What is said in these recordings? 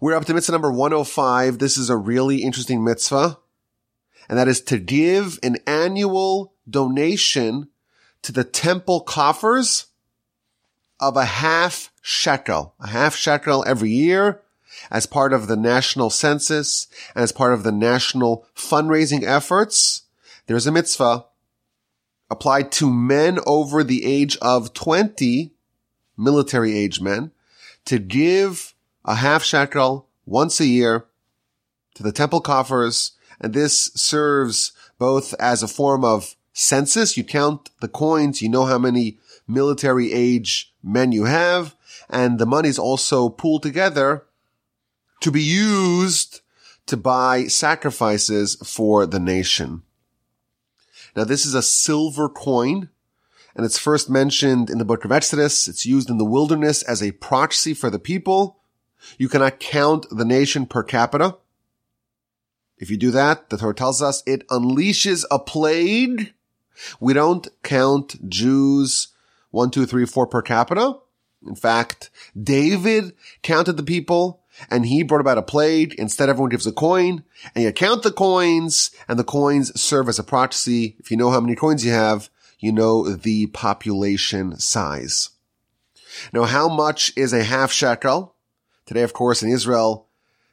We're up to mitzvah number 105. This is a really interesting mitzvah. And that is to give an annual donation to the temple coffers of a half shekel, a half shekel every year as part of the national census and as part of the national fundraising efforts. There's a mitzvah applied to men over the age of 20, military age men, to give a half shekel once a year to the temple coffers. And this serves both as a form of census. You count the coins. You know how many military age men you have. And the money is also pooled together to be used to buy sacrifices for the nation. Now this is a silver coin and it's first mentioned in the book of Exodus. It's used in the wilderness as a proxy for the people. You cannot count the nation per capita. If you do that, the Torah tells us it unleashes a plague. We don't count Jews one, two, three, four per capita. In fact, David counted the people and he brought about a plague. Instead, everyone gives a coin and you count the coins and the coins serve as a proxy. If you know how many coins you have, you know the population size. Now, how much is a half shekel? Today, of course, in Israel,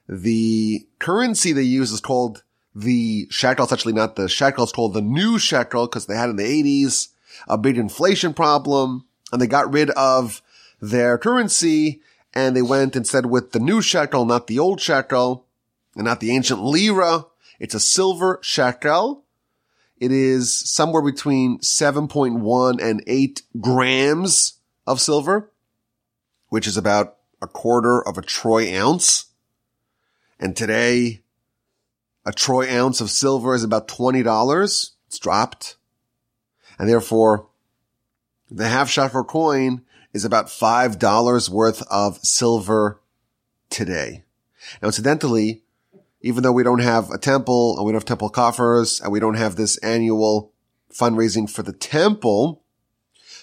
the currency they use is called the shekel. It's actually not the shekel. It's called the new shekel because they had in the 80s a big inflation problem and they got rid of their currency and they went instead with the new shekel, not the old shekel and not the ancient lira. It's a silver shekel. It is somewhere between 7.1 and 8 grams of silver, which is about a quarter of a troy ounce. And today, a troy ounce of silver is about $20. It's dropped. And therefore, the half shekel coin is about $5 worth of silver today. Now, incidentally, even though we don't have a temple and we don't have temple coffers and we don't have this annual fundraising for the temple,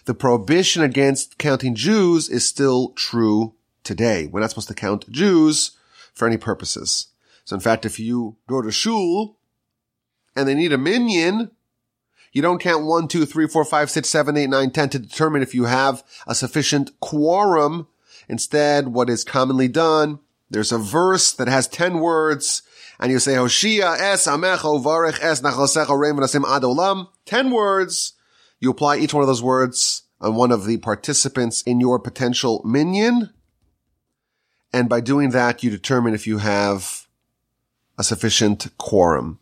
the prohibition against counting Jews is still true today. We're not supposed to count Jews for any purposes. So in fact, if you go to shul and they need a minyan, you don't count one, two, three, four, five, six, seven, eight, nine, ten to determine if you have a sufficient quorum. Instead, what is commonly done, there's a verse that has 10 words and you say, Hoshia es amecho varech es nachlasecho reim v'nasim ad 10 words. You apply each one of those words on one of the participants in your potential minyan. And by doing that, you determine if you have a sufficient quorum.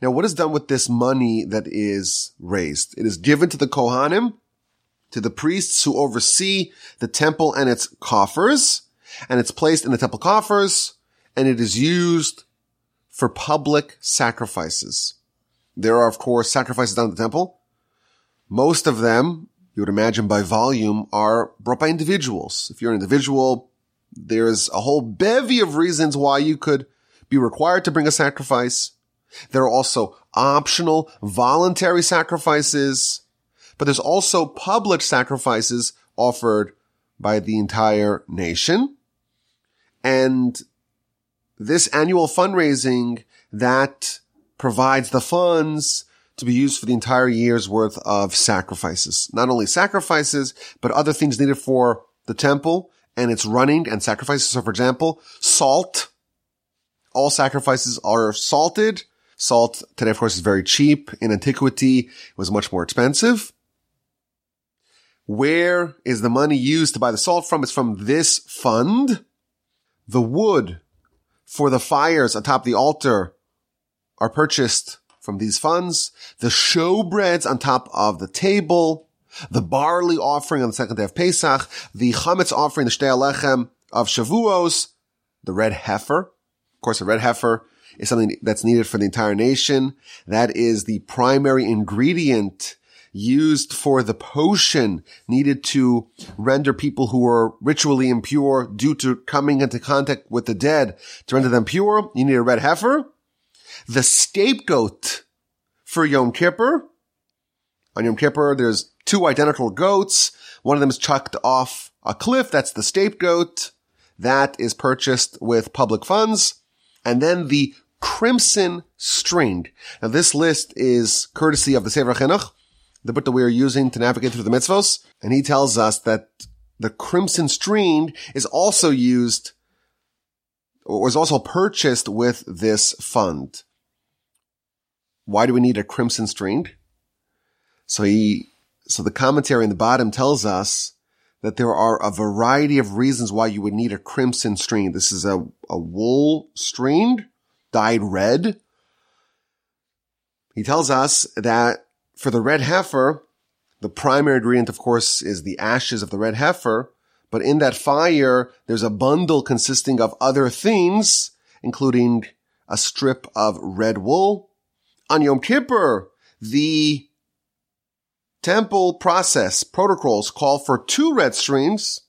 Now, what is done with this money that is raised? It is given to the Kohanim, to the priests who oversee the temple and its coffers, and it's placed in the temple coffers, and it is used for public sacrifices. There are, of course, sacrifices done at the temple. Most of them, you would imagine by volume, are brought by individuals. If you're an individual, there's a whole bevy of reasons why you could be required to bring a sacrifice. There are also optional voluntary sacrifices, but there's also public sacrifices offered by the entire nation. And this annual fundraising that provides the funds to be used for the entire year's worth of sacrifices. Not only sacrifices, but other things needed for the temple and its running and sacrifices. So for example, salt. All sacrifices are salted Salt today, of course, is very cheap. In antiquity, it was much more expensive. Where is the money used to buy the salt from? It's from this fund. The wood for the fires atop the altar are purchased from these funds. The showbreads on top of the table, the barley offering on the second day of Pesach, the chametz offering, the shtei alechem of Shavuos, the red heifer. Of course, a red heifer is something that's needed for the entire nation. That is the primary ingredient used for the potion needed to render people who are ritually impure due to coming into contact with the dead to render them pure. You need a red heifer. The scapegoat for Yom Kippur. On Yom Kippur, there's two identical goats. One of them is chucked off a cliff. That's the scapegoat. that is purchased with public funds. And then the crimson stringed. Now this list is courtesy of the Sefer Chinuch, the book that we are using to navigate through the mitzvos. And he tells us that the crimson stringed is also used or was also purchased with this fund. Why do we need a crimson stringed? So he, so the commentary in the bottom tells us that there are a variety of reasons why you would need a crimson string. This is a, a wool string dyed red. He tells us that for the red heifer, the primary ingredient, of course, is the ashes of the red heifer. But in that fire, there's a bundle consisting of other things, including a strip of red wool. On Yom Kippur, the temple process protocols call for two red streams.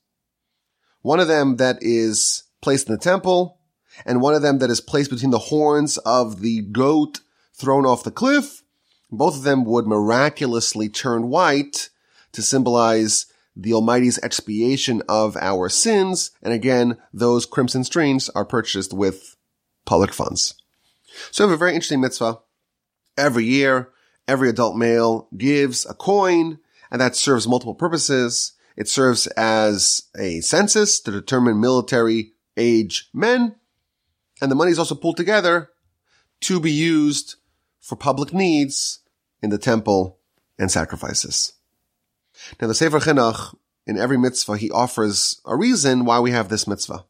One of them that is placed in the temple and one of them that is placed between the horns of the goat thrown off the cliff. Both of them would miraculously turn white to symbolize the Almighty's expiation of our sins. And again, those crimson strings are purchased with public funds. So we have a very interesting mitzvah. Every year, every adult male gives a coin and that serves multiple purposes. It serves as a census to determine military age men. And the money is also pulled together to be used for public needs in the temple and sacrifices. Now the Sefer Chinuch, in every mitzvah, he offers a reason why we have this mitzvah,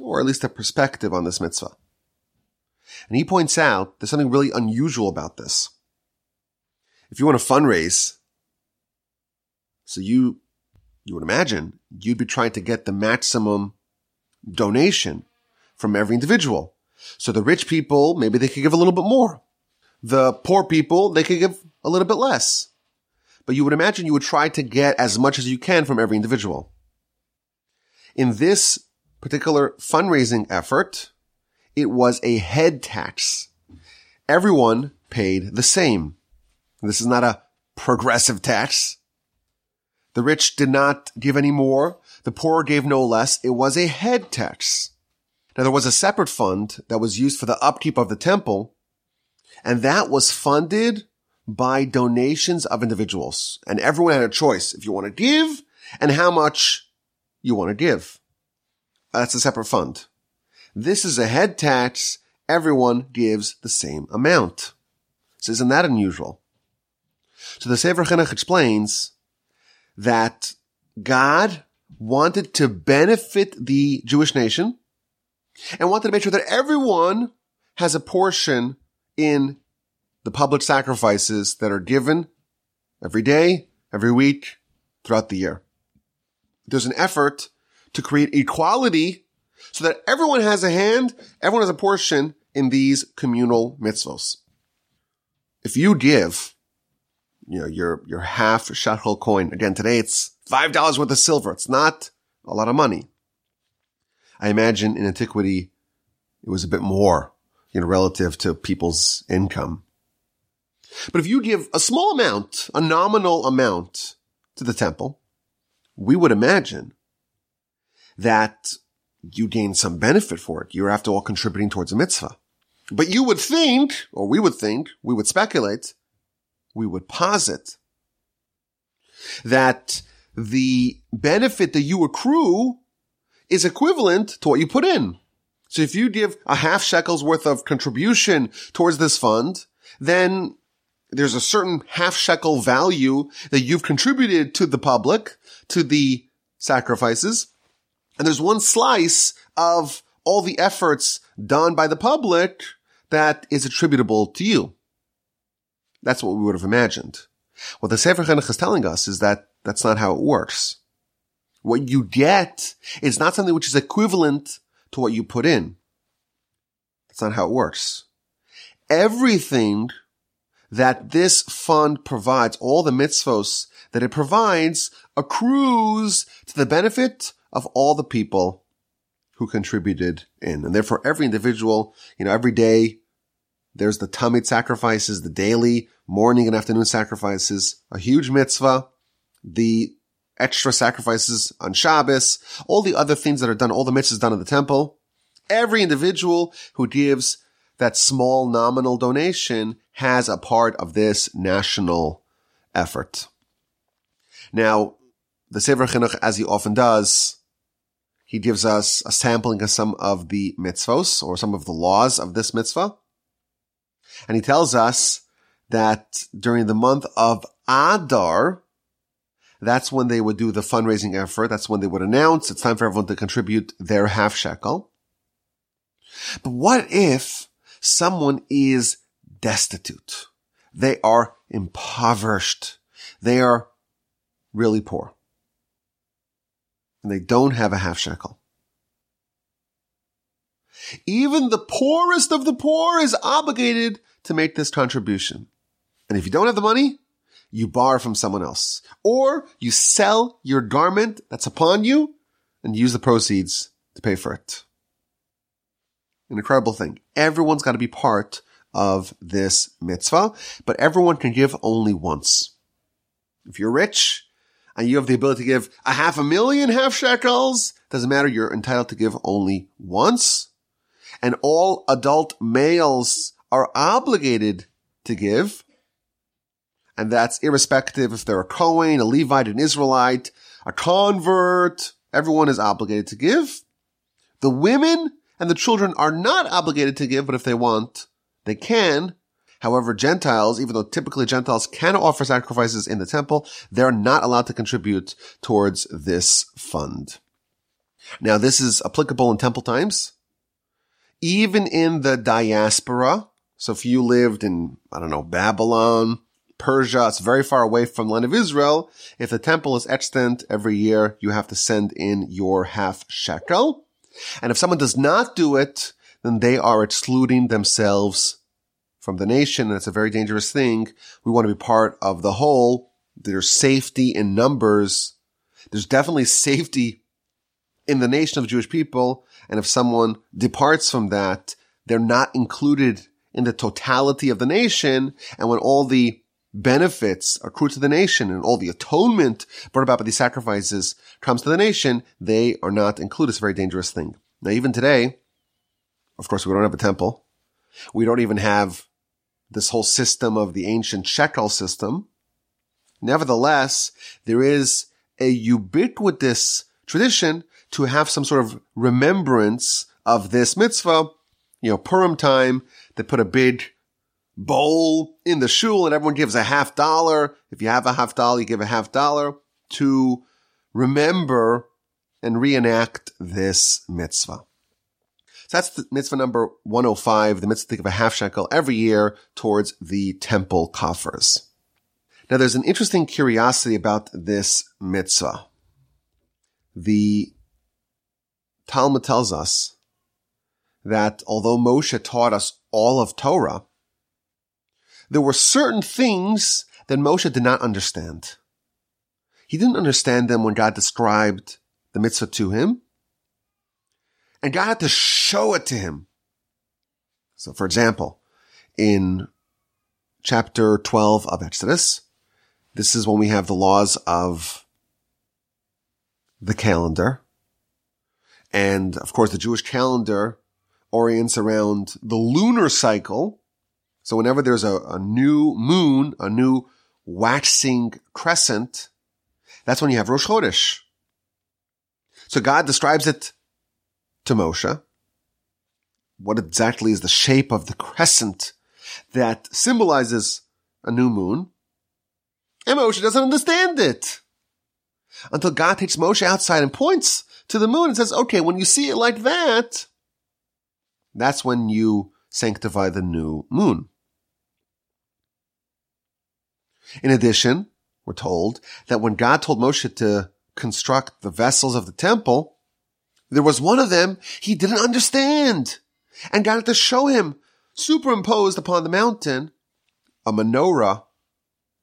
or at least a perspective on this mitzvah. And he points out there's something really unusual about this. If you want to fundraise, so you, you would imagine you'd be trying to get the maximum donation from every individual. So the rich people, maybe they could give a little bit more. The poor people, they could give a little bit less but you would imagine you would try to get as much as you can from every individual. In this particular fundraising effort, it was a head tax. Everyone paid the same. This is not a progressive tax. The rich did not give any more. The poor gave no less. It was a head tax. Now there was a separate fund that was used for the upkeep of the temple, and that was funded by donations of individuals. And everyone had a choice if you want to give and how much you want to give. That's a separate fund. This is a head tax. Everyone gives the same amount. So isn't that unusual? So the Sefer Chinuch explains that God wanted to benefit the Jewish nation and wanted to make sure that everyone has a portion in the public sacrifices that are given every day, every week, throughout the year. There's an effort to create equality so that everyone has a hand, everyone has a portion in these communal mitzvos. If you give, you know, your, your half shekel coin, again, today it's $5 worth of silver. It's not a lot of money. I imagine in antiquity, it was a bit more, you know, relative to people's income. But if you give a small amount, a nominal amount to the temple, we would imagine that you gain some benefit for it. You're after all contributing towards a mitzvah. But you would think, or we would think, we would speculate, we would posit that the benefit that you accrue is equivalent to what you put in. So if you give a half shekel's worth of contribution towards this fund, then there's a certain half shekel value that you've contributed to the public, to the sacrifices. And there's one slice of all the efforts done by the public that is attributable to you. That's what we would have imagined. What the Sefer Chinuch is telling us is that that's not how it works. What you get is not something which is equivalent to what you put in. That's not how it works. Everything that this fund provides, all the mitzvos that it provides accrues to the benefit of all the people who contributed in. And therefore every individual, you know, every day there's the tamid sacrifices, the daily morning and afternoon sacrifices, a huge mitzvah. The extra sacrifices on Shabbos, all the other things that are done, all the mitzvahs done in the temple. Every individual who gives that small nominal donation has a part of this national effort. Now, the Sefer Chinuch, as he often does, he gives us a sampling of some of the mitzvos or some of the laws of this mitzvah. And he tells us that during the month of Adar, that's when they would do the fundraising effort. That's when they would announce it's time for everyone to contribute their half shekel. But what if someone is destitute? They are impoverished. They are really poor. And they don't have a half shekel. Even the poorest of the poor is obligated to make this contribution. And if you don't have the money, you borrow from someone else. Or you sell your garment that's upon you and use the proceeds to pay for it. An incredible thing. Everyone's got to be part of this mitzvah, but everyone can give only once. If you're rich and you have the ability to give a half a million half shekels, doesn't matter. You're entitled to give only once. And all adult males are obligated to give and that's irrespective if they're a Kohen, a Levite, an Israelite, a convert. Everyone is obligated to give. The women and the children are not obligated to give, but if they want, they can. However, Gentiles, even though typically Gentiles can offer sacrifices in the temple, they're not allowed to contribute towards this fund. Now, this is applicable in temple times. Even in the diaspora. So if you lived in, I don't know, Babylon, Persia. It's very far away from the land of Israel. If the temple is extant every year, you have to send in your half shekel. And if someone does not do it, then they are excluding themselves from the nation. And it's a very dangerous thing. We want to be part of the whole. There's safety in numbers. There's definitely safety in the nation of Jewish people. And if someone departs from that, they're not included in the totality of the nation. And when all the benefits accrue to the nation and all the atonement brought about by these sacrifices comes to the nation, they are not included. It's a very dangerous thing. Now, even today, of course, we don't have a temple. We don't even have this whole system of the ancient shekel system. Nevertheless, there is a ubiquitous tradition to have some sort of remembrance of this mitzvah. You know, Purim time, they put a big bowl in the shul and everyone gives a half dollar. If you have a half dollar, you give a half dollar to remember and reenact this mitzvah. So that's the mitzvah number 105, the mitzvah to give a half shekel every year towards the temple coffers. Now there's an interesting curiosity about this mitzvah. The Talmud tells us that although Moshe taught us all of Torah, there were certain things that Moshe did not understand. He didn't understand them when God described the mitzvah to him. And God had to show it to him. So for example, in chapter 12 of Exodus, this is when we have the laws of the calendar. And of course, the Jewish calendar orients around the lunar cycle, so whenever there's a, a new moon, a new waxing crescent, that's when you have Rosh Chodesh. So God describes it to Moshe. What exactly is the shape of the crescent that symbolizes a new moon? And Moshe doesn't understand it. Until God takes Moshe outside and points to the moon and says, okay, when you see it like that, that's when you sanctify the new moon. In addition, we're told that when God told Moshe to construct the vessels of the temple, there was one of them he didn't understand. And God had to show him, superimposed upon the mountain, a menorah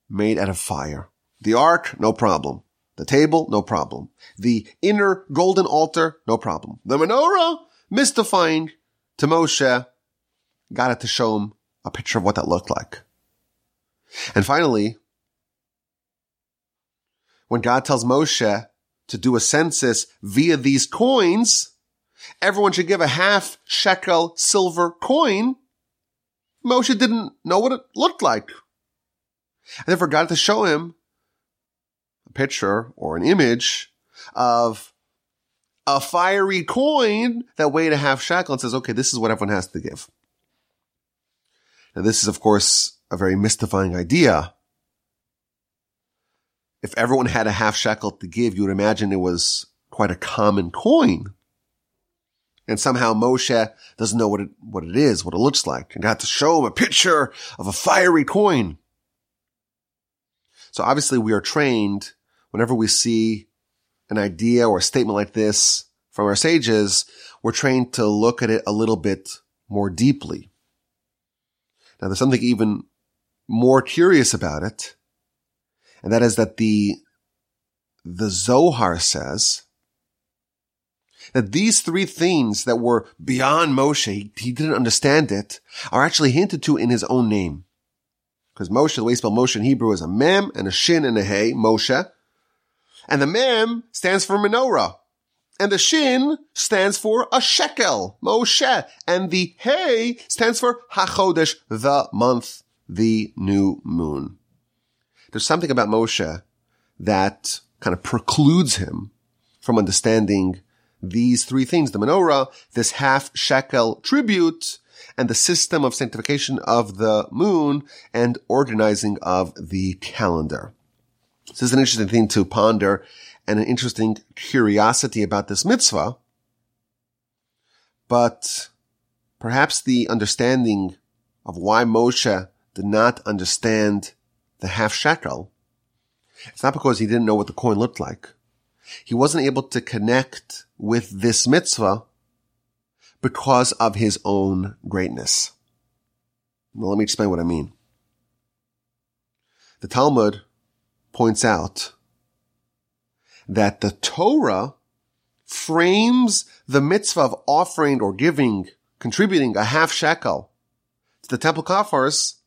made out of fire. The ark, no problem. The table, no problem. The inner golden altar, no problem. The menorah, mystifying to Moshe, God had to show him a picture of what that looked like. And finally, when God tells Moshe to do a census via these coins, everyone should give a half shekel silver coin. Moshe didn't know what it looked like. And therefore God had to show him picture or an image of a fiery coin that weighed a half shekel and says, okay, this is what everyone has to give. Now this is of course a very mystifying idea. If everyone had a half shekel to give, you would imagine it was quite a common coin. And somehow Moshe doesn't know what it, what it is, what it looks like, and got to show him a picture of a fiery coin. So obviously we are trained whenever we see an idea or a statement like this from our sages, we're trained to look at it a little bit more deeply. Now there's something even more curious about it, and that is that the, the Zohar says that these three things that were beyond Moshe, he, didn't understand it, are actually hinted to in his own name. Because Moshe, the way you spell Moshe in Hebrew is a mem and a shin and a hey, Moshe. And the mem stands for menorah. And the shin stands for a shekel, Moshe. And the hey stands for hachodesh, the month, the new moon. There's something about Moshe that kind of precludes him from understanding these three things, the menorah, this half shekel tribute, and the system of sanctification of the moon and organizing of the calendar. This is an interesting thing to ponder and an interesting curiosity about this mitzvah. But perhaps the understanding of why Moshe did not understand the half shekel, it's not because he didn't know what the coin looked like. He wasn't able to connect with this mitzvah because of his own greatness. Well, let me explain what I mean. The Talmud points out that the Torah frames the mitzvah of offering or giving, contributing a half shekel to the temple coffers.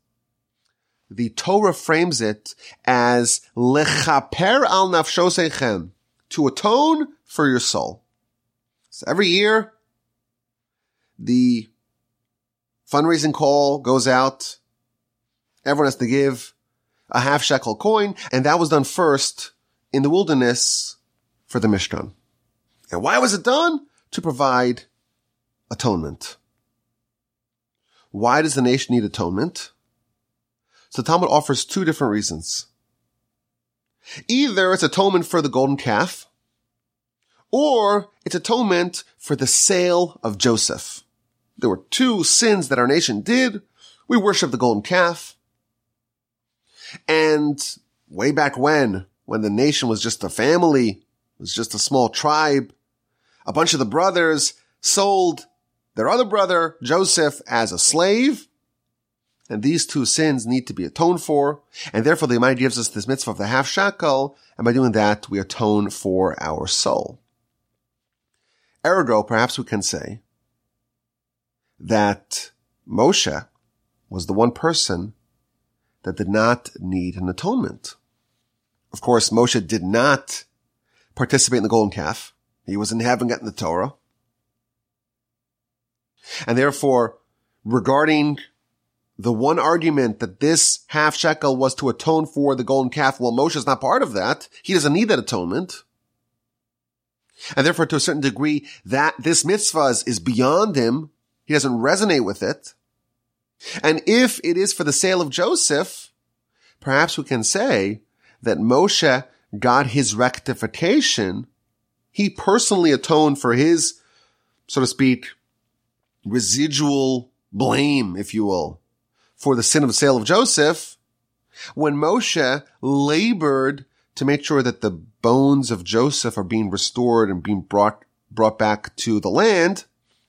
The Torah frames it as lechaper al nafshosechem, to atone for your soul. So every year, the fundraising call goes out. Everyone has to give a half shekel coin. And that was done first in the wilderness for the Mishkan. And why was it done? To provide atonement. Why does the nation need atonement? So Talmud offers two different reasons. Either it's atonement for the golden calf, or it's atonement for the sale of Joseph. There were two sins that our nation did. We worship the golden calf. And way back when, when the nation was just a family, was just a small tribe, a bunch of the brothers sold their other brother, Joseph, as a slave. And these two sins need to be atoned for. And therefore the Almighty gives us this mitzvah of the half shekel. And by doing that, we atone for our soul. Ergo, perhaps we can say that Moshe was the one person that did not need an atonement. Of course, Moshe did not participate in the golden calf. He was in heaven getting the Torah. And therefore, regarding the one argument that this half shekel was to atone for the golden calf, well, Moshe is not part of that. He doesn't need that atonement. And therefore, to a certain degree, that this mitzvah is, is beyond him he doesn't resonate with it. And if it is for the sale of Joseph, perhaps we can say that Moshe got his rectification. He personally atoned for his, so to speak, residual blame, if you will, for the sin of the sale of Joseph when Moshe labored to make sure that the bones of Joseph are being restored and being brought, brought back to the land.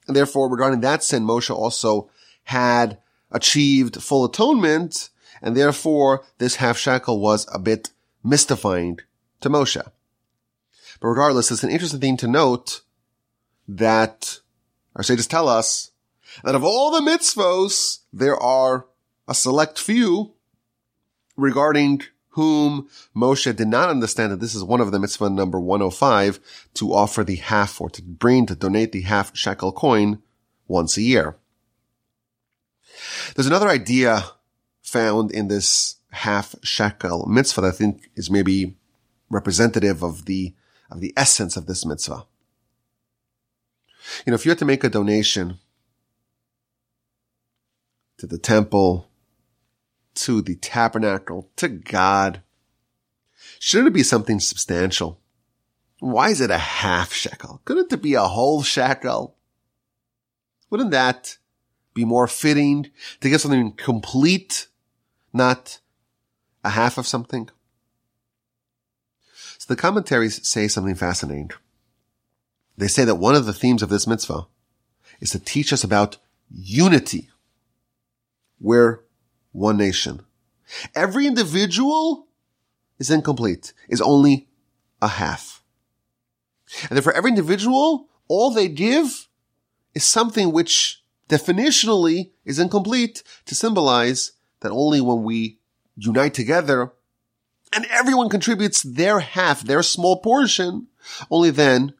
And therefore, regarding that sin, Moshe also had achieved full atonement, and therefore this half shekel was a bit mystifying to Moshe. But regardless, it's an interesting thing to note that our sages tell us that of all the mitzvos, there are a select few regarding whom Moshe did not understand that this is one of the mitzvah number 105 to offer the half or to bring, to donate the half shekel coin once a year. There's another idea found in this half shekel mitzvah that I think is maybe representative of the, of the essence of this mitzvah. You know, if you had to make a donation to the temple, to the tabernacle, to God, shouldn't it be something substantial? Why is it a half shekel? Couldn't it be a whole shekel? Wouldn't that be more fitting to get something complete, not a half of something? So the commentaries say something fascinating. They say that one of the themes of this mitzvah is to teach us about unity. We're one nation. Every individual is incomplete, is only a half. And then for every individual, all they give is something which definitionally is incomplete to symbolize that only when we unite together and everyone contributes their half, their small portion, only then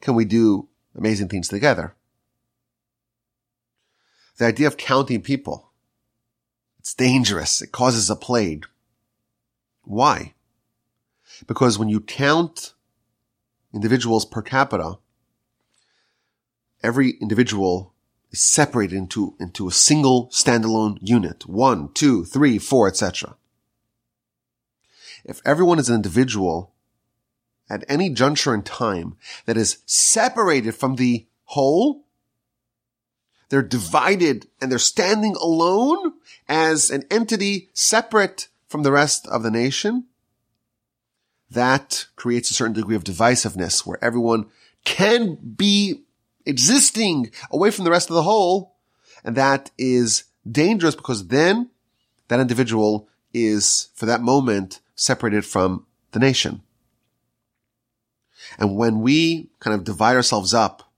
can we do amazing things together. The idea of counting people. It's dangerous. It causes a plague. Why? Because when you count individuals per capita, every individual is separated into, into a single standalone unit. One, two, three, four, etc. If everyone is an individual at any juncture in time that is separated from the whole, they're divided and they're standing alone as an entity separate from the rest of the nation. That creates a certain degree of divisiveness where everyone can be existing away from the rest of the whole. And that is dangerous because then that individual is for that moment separated from the nation. And when we kind of divide ourselves up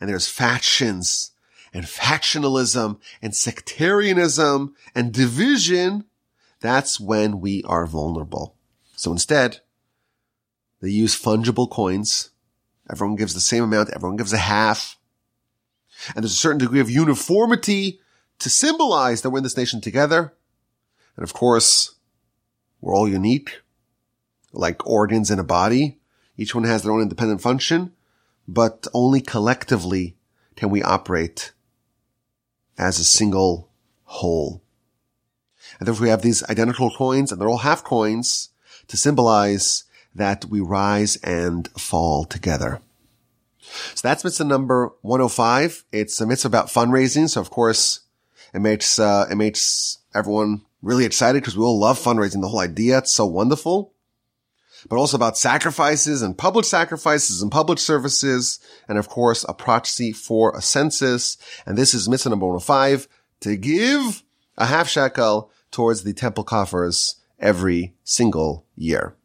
and there's factions and factionalism and sectarianism and division, that's when we are vulnerable. So instead, they use fungible coins. Everyone gives the same amount. Everyone gives a half. And there's a certain degree of uniformity to symbolize that we're in this nation together. And of course, we're all unique, like organs in a body. Each one has their own independent function, but only collectively can we operate as a single whole. And therefore we have these identical coins and they're all half coins to symbolize that we rise and fall together. So that's mitzvah number 105. It's a mitzvah about fundraising. So of course it makes, uh, it makes everyone really excited because we all love fundraising. The whole idea. It's so wonderful but also about sacrifices and public sacrifices and public services. And of course, a proxy for a census. And this is mitzvah number 105 to give a half shekel towards the temple coffers every single year.